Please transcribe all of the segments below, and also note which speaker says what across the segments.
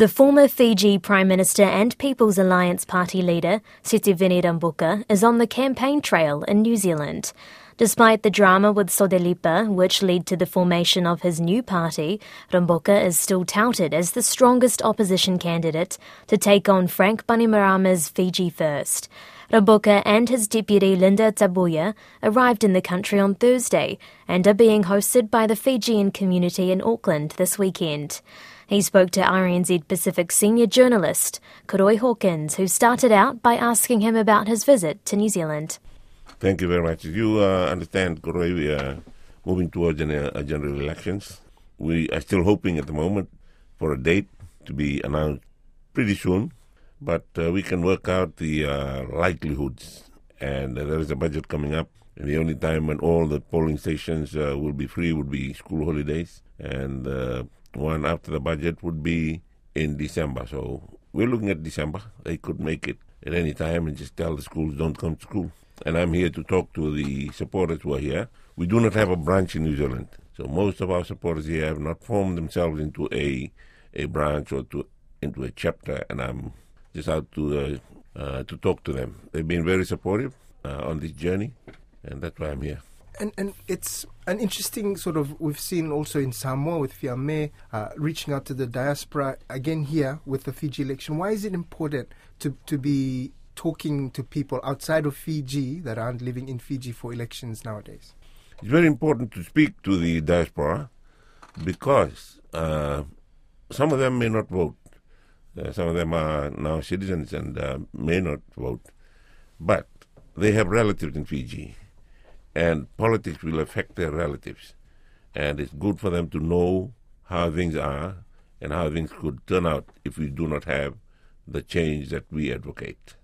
Speaker 1: The former Fiji Prime Minister and People's Alliance Party leader, Sitiveni Rabuka, is on the campaign trail in New Zealand. Despite the drama with SODELPA, which led to the formation of his new party, Rabuka is still touted as the strongest opposition candidate to take on Frank Bainimarama's Fiji First. Rabuka and his deputy Lynda Tabuya arrived in the country on Thursday and are being hosted by the Fijian community in Auckland this weekend. He spoke to RNZ Pacific senior journalist Koroi Hawkins, who started out by asking him about his visit to New Zealand.
Speaker 2: Thank you very much. You uh, understand, Koroi, we are moving towards uh, general elections. We are still hoping at the moment for a date to be announced pretty soon, but uh, we can work out the uh, likelihoods. And uh, there is a budget coming up. The only time when all the polling stations uh, will be free would be school holidays. And one after the budget would be in December. So we're looking at December. They could make it at any time and just tell the schools don't come to school. And I'm here to talk to the supporters who are here. We do not have a branch in New Zealand. So most of our supporters here have not formed themselves into a a branch or to into a chapter, and I'm just out to uh, uh, to talk to them. They've been very supportive uh, on this journey, and that's why I'm here
Speaker 3: and and it's an interesting sort of we've seen also in Samoa with Fiame uh, reaching out to the diaspora again here with the Fiji election. Why is it important to to be talking to people outside of Fiji that aren't living in Fiji for elections nowadays?
Speaker 2: It's very important to speak to the diaspora because uh, some of them may not vote. Uh, some of them are now citizens and uh, may not vote, but they have relatives in Fiji and politics will affect their relatives. And it's good for them to know how things are and how things could turn out if we do not have the change that we advocate.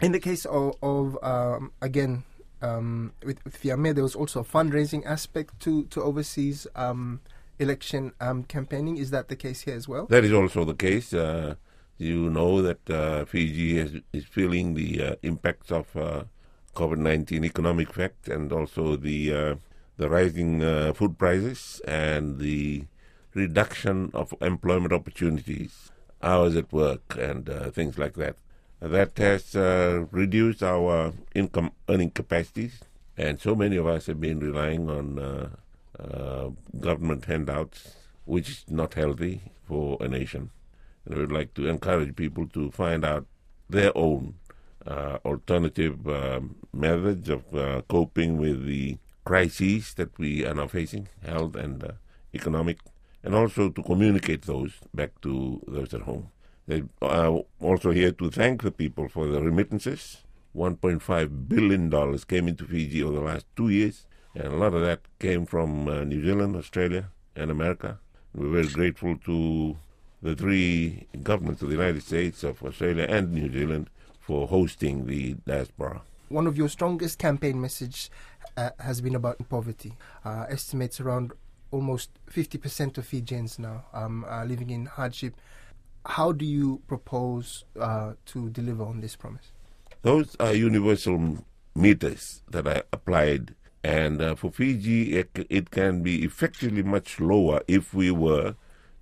Speaker 3: In the case of, of um, again, um, with, with Fiame, there was also a fundraising aspect to, to overseas um, election um, campaigning. Is that the case here as well?
Speaker 2: That is also the case. Uh, you know that uh, Fiji has, is feeling the uh, impacts of uh, COVID-19 economic effect and also the uh, the rising uh, food prices and the reduction of employment opportunities, hours at work, and uh, things like that. That has uh, reduced our income earning capacities, and so many of us have been relying on uh, uh, government handouts, which is not healthy for a nation. And we would like to encourage people to find out their own alternative uh, methods of uh, coping with the crises that we are now facing, health and uh, economic, and also to communicate those back to those at home. They are also here to thank the people for the remittances. $1.5 billion came into Fiji over the last two years, and a lot of that came from uh, New Zealand, Australia, and America. We're very grateful to the three governments of the United States, of Australia, and New Zealand for hosting the diaspora.
Speaker 3: One of your strongest campaign messages uh, has been about poverty. Uh, estimates around almost 50% of Fijians now um, are living in hardship. How do you propose uh, to deliver on this promise?
Speaker 2: Those are universal meters that are applied, and uh, for Fiji, it, it can be effectively much lower if we were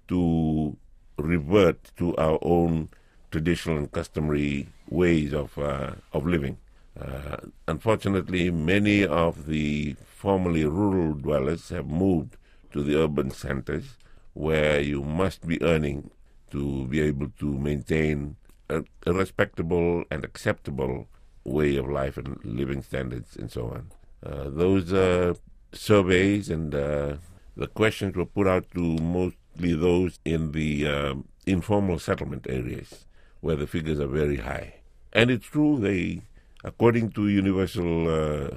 Speaker 2: to revert to our own traditional and customary ways of uh, of living. Uh, unfortunately, many of the formerly rural dwellers have moved to the urban centers where you must be earning to be able to maintain a, a respectable and acceptable way of life and living standards and so on. Uh, those uh, surveys and uh, the questions were put out to mostly those in the um, informal settlement areas where the figures are very high. And it's true, they, according to universal uh,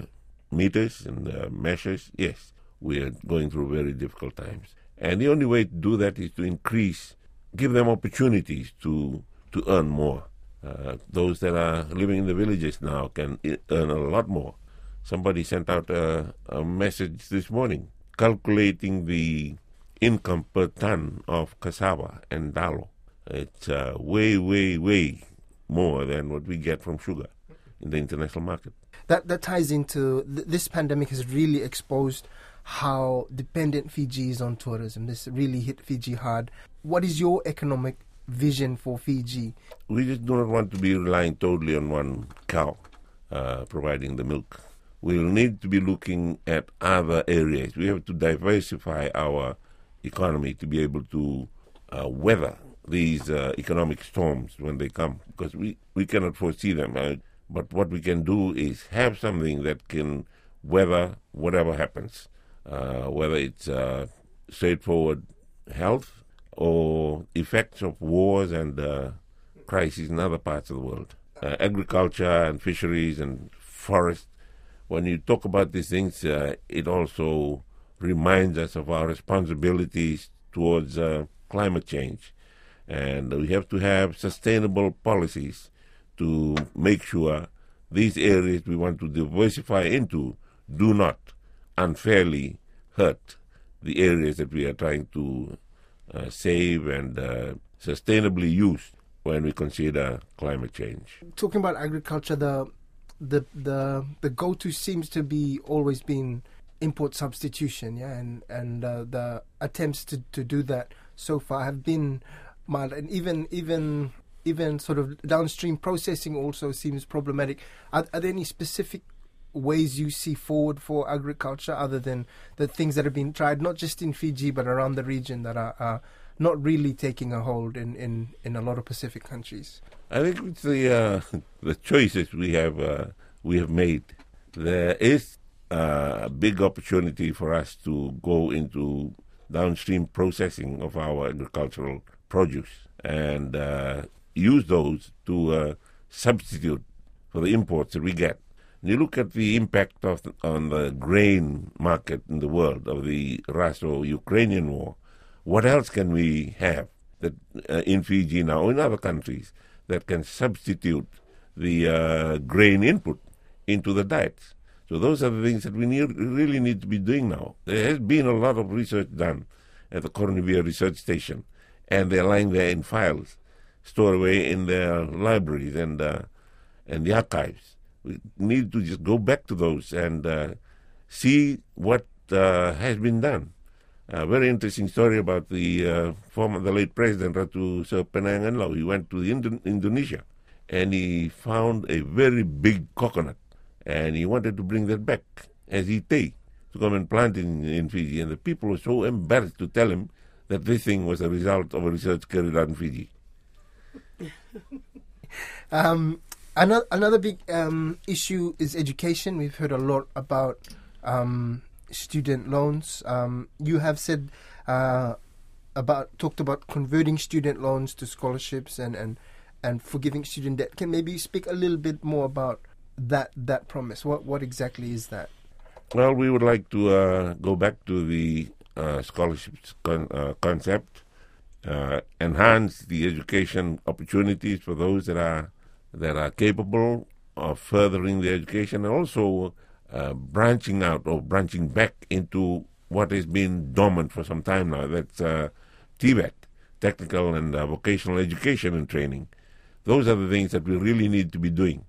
Speaker 2: meters and uh, measures, yes, we are going through very difficult times. And the only way to do that is to increase, give them opportunities to to earn more. Uh, those that are living in the villages now can earn a lot more. Somebody sent out a, a message this morning calculating the income per ton of cassava and dalo it's uh, way, way, way more than what we get from sugar in the international market.
Speaker 3: That that ties into th- this pandemic has really exposed how dependent Fiji is on tourism. This really hit Fiji hard. What is your economic vision for Fiji?
Speaker 2: We just do not want to be relying totally on one cow uh, providing the milk. We'll need to be looking at other areas. We have to diversify our economy to be able to uh, weather these uh, economic storms when they come because we, we cannot foresee them. Uh, but what we can do is have something that can weather whatever happens, uh, whether it's uh, straightforward health or effects of wars and uh, crises in other parts of the world. Uh, agriculture and fisheries and forest. When you talk about these things, uh, it also reminds us of our responsibilities towards climate change. And we have to have sustainable policies to make sure these areas we want to diversify into do not unfairly hurt the areas that we are trying to uh, save and uh, sustainably use when we consider climate change.
Speaker 3: Talking about agriculture, the the the the go-to seems to be always been import substitution, yeah, and and uh, the attempts to, to do that so far have been and even even even sort of downstream processing also seems problematic. Are, are there any specific ways you see forward for agriculture other than the things that have been tried, not just in Fiji but around the region that are, are not really taking a hold in, in, in a lot of Pacific countries?
Speaker 2: I think the uh, the choices we have uh, we have made. There is uh, a big opportunity for us to go into downstream processing of our agricultural produce and uh, use those to uh, substitute for the imports that we get. You look at the impact of the, on the grain market in the world of the Russo-Ukrainian war. What else can we have that uh, in Fiji now or in other countries that can substitute the uh, grain input into the diets? So those are the things that we need, really need to be doing now. There has been a lot of research done at the Koronivia Research Station, and they're lying there in files, stored away in their libraries and uh, and the archives. We need to just go back to those and uh, see what uh, has been done. A very interesting story about the uh, former, the late president Ratu Sir Penaia He went to Indo- Indonesia and he found a very big coconut and he wanted to bring that back as he Ite to come and plant in, in Fiji. And the people were so embarrassed to tell him that this thing was a result of a research carried out in Fiji.
Speaker 3: um, another another big um, issue is education. We've heard a lot about um, student loans. Um, you have said uh, about talked about converting student loans to scholarships and, and and forgiving student debt. Can maybe speak a little bit more about that that promise? What what exactly is that?
Speaker 2: Well, we would like to uh, go back to the uh, scholarships con- uh, concept, uh, enhance the education opportunities for those that are that are capable of furthering their education, and also uh, branching out or branching back into what has been dormant for some time now. That's uh, TVET, technical and vocational education and training. Those are the things that we really need to be doing.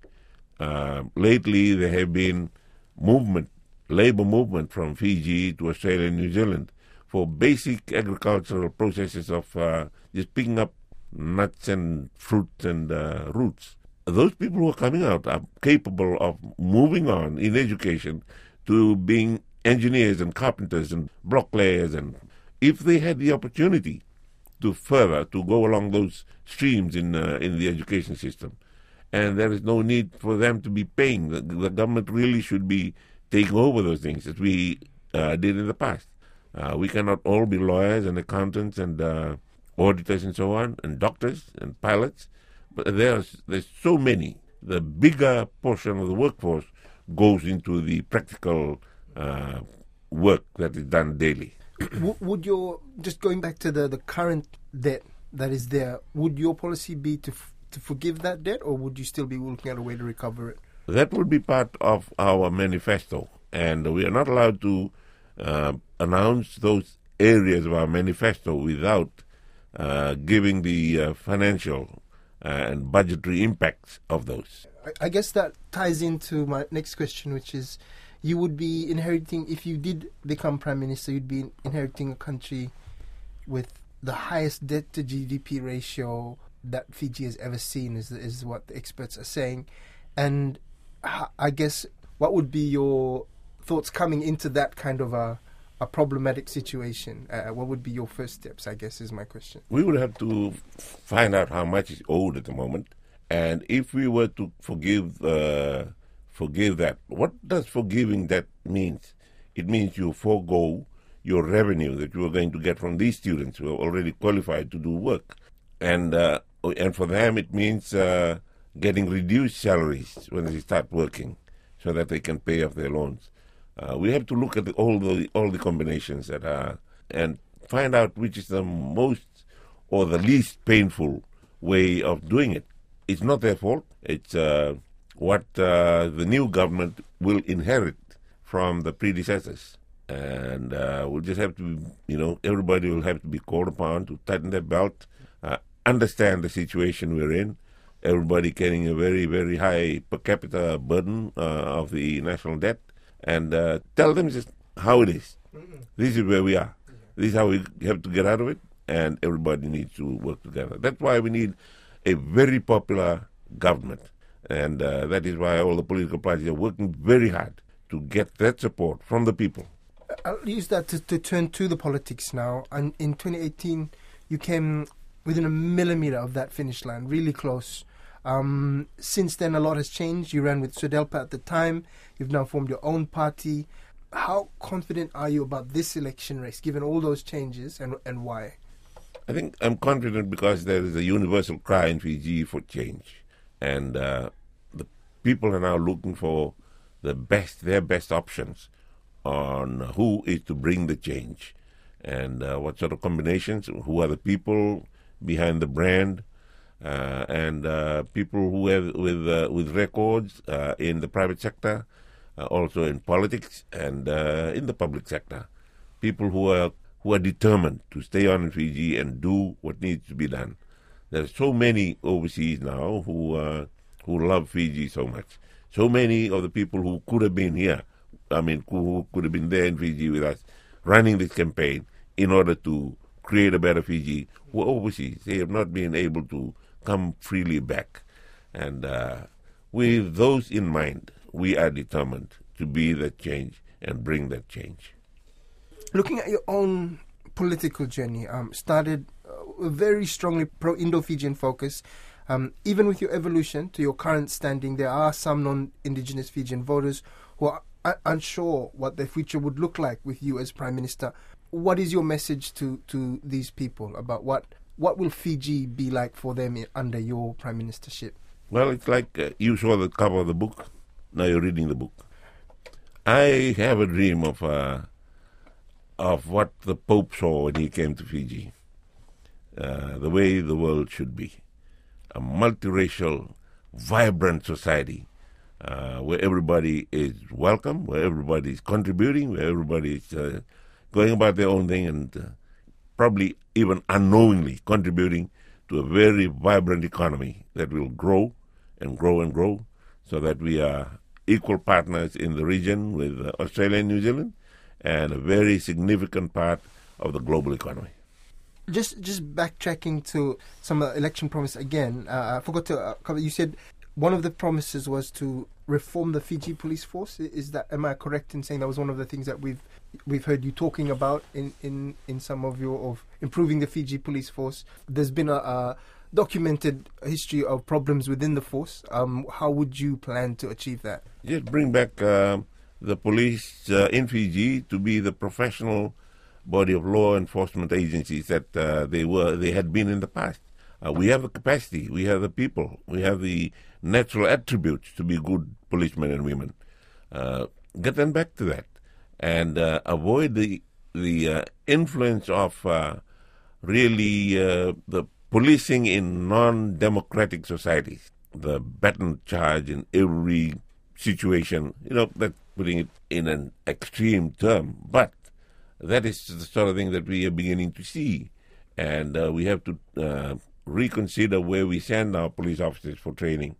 Speaker 2: Uh, lately, there have been movement, labor movement from Fiji to Australia and New Zealand for basic agricultural processes of uh, just picking up nuts and fruits and uh, roots. Those people who are coming out are capable of moving on in education to being engineers and carpenters and block layers and if they had the opportunity to further to go along those streams in uh, in the education system and there is no need for them to be paying. The, the government really should be taking over those things as we uh, did in the past. Uh, we cannot all be lawyers and accountants and uh, auditors and so on, and doctors and pilots. But there's there's so many. The bigger portion of the workforce goes into the practical uh, work that is done daily.
Speaker 3: would your just going back to the the current debt that is there? Would your policy be to to forgive that debt, or would you still be looking at a way to recover it?
Speaker 2: That would be part of our manifesto, and we are not allowed to uh, announce those areas of our manifesto without uh, giving the uh, financial uh, and budgetary impacts of those.
Speaker 3: I guess that ties into my next question, which is you would be inheriting, if you did become prime minister, you'd be inheriting a country with the highest debt to GDP ratio that Fiji has ever seen, is is what the experts are saying, and I guess what would be your thoughts coming into that kind of a a problematic situation? Uh, what would be your first steps? I guess is my question.
Speaker 2: We would have to find out how much is owed at the moment, and if we were to forgive uh, forgive that, what does forgiving that means? It means you forego your revenue that you are going to get from these students who are already qualified to do work, and uh, and for them it means uh, getting reduced salaries when they start working, so that they can pay off their loans. Uh, we have to look at the, all the all the combinations that are and find out which is the most or the least painful way of doing it. It's not their fault. It's uh, what uh, the new government will inherit from the predecessors. And uh, we'll just have to, you know, everybody will have to be called upon to tighten their belt, uh, understand the situation we're in. Everybody carrying a very, very high per capita burden uh, of the national debt and uh, tell them just how it is. This is where we are. This is how we have to get out of it, and everybody needs to work together. That's why we need a very popular government, and uh, that is why all the political parties are working very hard to get that support from the people.
Speaker 3: I'll use that to, to turn to the politics now. And in 2018, you came within a millimeter of that finish line, really close. Um, since then, a lot has changed. You ran with SODELPA at the time. You've now formed your own party. How confident are you about this election race, given all those changes, and and why?
Speaker 2: I think I'm confident because there is a universal cry in Fiji for change, and uh, the people are now looking for the best, their best options on who is to bring the change, and uh, what sort of combinations, who are the people behind the brand, uh, and uh, people who have with uh, with records uh, in the private sector, uh, also in politics and uh, in the public sector, people who are who are determined to stay on in Fiji and do what needs to be done. There are so many overseas now who who love Fiji so much. So many of the people who could have been here, I mean, who could have been there in Fiji with us, running this campaign in order to create a better Fiji, are overseas. They have not been able to come freely back. And uh, with those in mind, we are determined to be that change and bring that change.
Speaker 3: Looking at your own political journey, um, started uh, very strongly pro Indo Fijian focus. Um, even with your evolution to your current standing, there are some non indigenous Fijian voters who are unsure what their future would look like with you as Prime Minister. What is your message to, to these people about what what will Fiji be like for them under your prime ministership?
Speaker 2: Well, it's like uh, you saw the cover of the book. Now you're reading the book. I have a dream of uh, of what the Pope saw when he came to Fiji. Uh, the way the world should be, a multiracial, vibrant society uh, where everybody is welcome, where everybody is contributing, where everybody is uh, going about their own thing and uh, probably even unknowingly contributing to a very vibrant economy that will grow and grow and grow so that we are equal partners in the region with uh, Australia and New Zealand and a very significant part of the global economy.
Speaker 3: Just just backtracking to some election promise again, uh, I forgot to uh, cover. You said one of the promises was to reform the Fiji police force. Is that am I correct in saying that was one of the things that we've we've heard you talking about in, in, in some of your of improving the Fiji police force? There's been a, a documented history of problems within the force. Um, how would you plan to achieve that?
Speaker 2: Just bring back uh, the police uh, in Fiji to be the professional body of law enforcement agencies that uh, they were they had been in the past. Uh, we have the capacity, we have the people, we have the natural attributes to be good policemen and women. Uh, get them back to that, and uh, avoid the the uh, influence of uh, really uh, the policing in non-democratic societies. The baton charge in every situation, you know, that's putting it in an extreme term, but that is the sort of thing that we are beginning to see, and we have to reconsider where we send our police officers for training.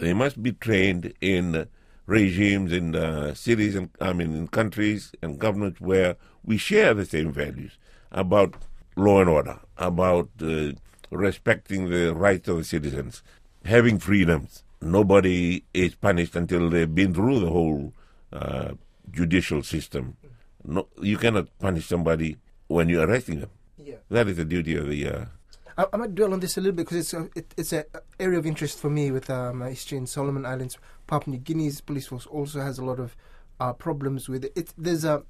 Speaker 2: They must be trained in regimes, in uh, cities, and I mean, in countries and governments where we share the same values about law and order, about uh, respecting the rights of the citizens, having freedoms. Nobody is punished until they've been through the whole uh, judicial system. No, you cannot punish somebody when you're arresting them.
Speaker 3: Yeah.
Speaker 2: That is the duty of the. Uh,
Speaker 3: I, I might dwell on this a little bit because it's a, it, it's an area of interest for me with uh, my history in Solomon Islands. Papua New Guinea's police force also has a lot of uh, problems with it. it. There's a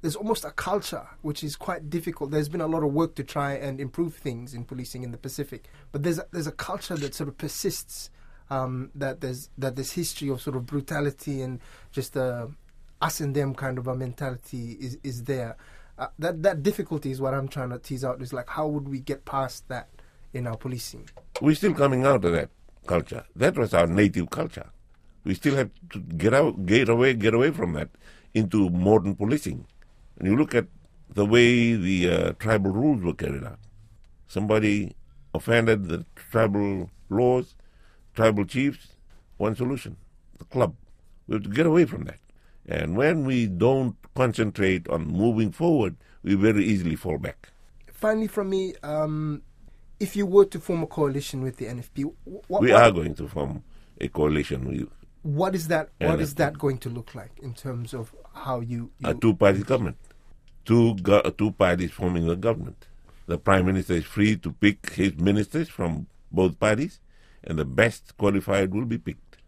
Speaker 3: there's almost a culture which is quite difficult. There's been a lot of work to try and improve things in policing in the Pacific, but there's a, there's a culture that sort of persists. Um, that there's that this history of sort of brutality and just uh, us and them kind of a mentality is is there. Uh, that that difficulty is what I'm trying to tease out. Is like how would we get past that in our policing?
Speaker 2: we're still coming out of that culture. That was our native culture. We still have to get out, get away, get away from that into modern policing. And you look at the way the uh, tribal rules were carried out. Somebody offended the tribal laws, tribal chiefs, one solution, the club. We have to get away from that. And when we don't concentrate on moving forward, we very easily fall back.
Speaker 3: Finally, from me, um, if you were to form a coalition with the NFP, what,
Speaker 2: We
Speaker 3: what,
Speaker 2: are going to form a coalition with
Speaker 3: what is that? What is that going to look like in terms of how you? you
Speaker 2: a two-party government. Two go- two parties forming the government. The prime minister is free to pick his ministers from both parties, and the best qualified will be picked.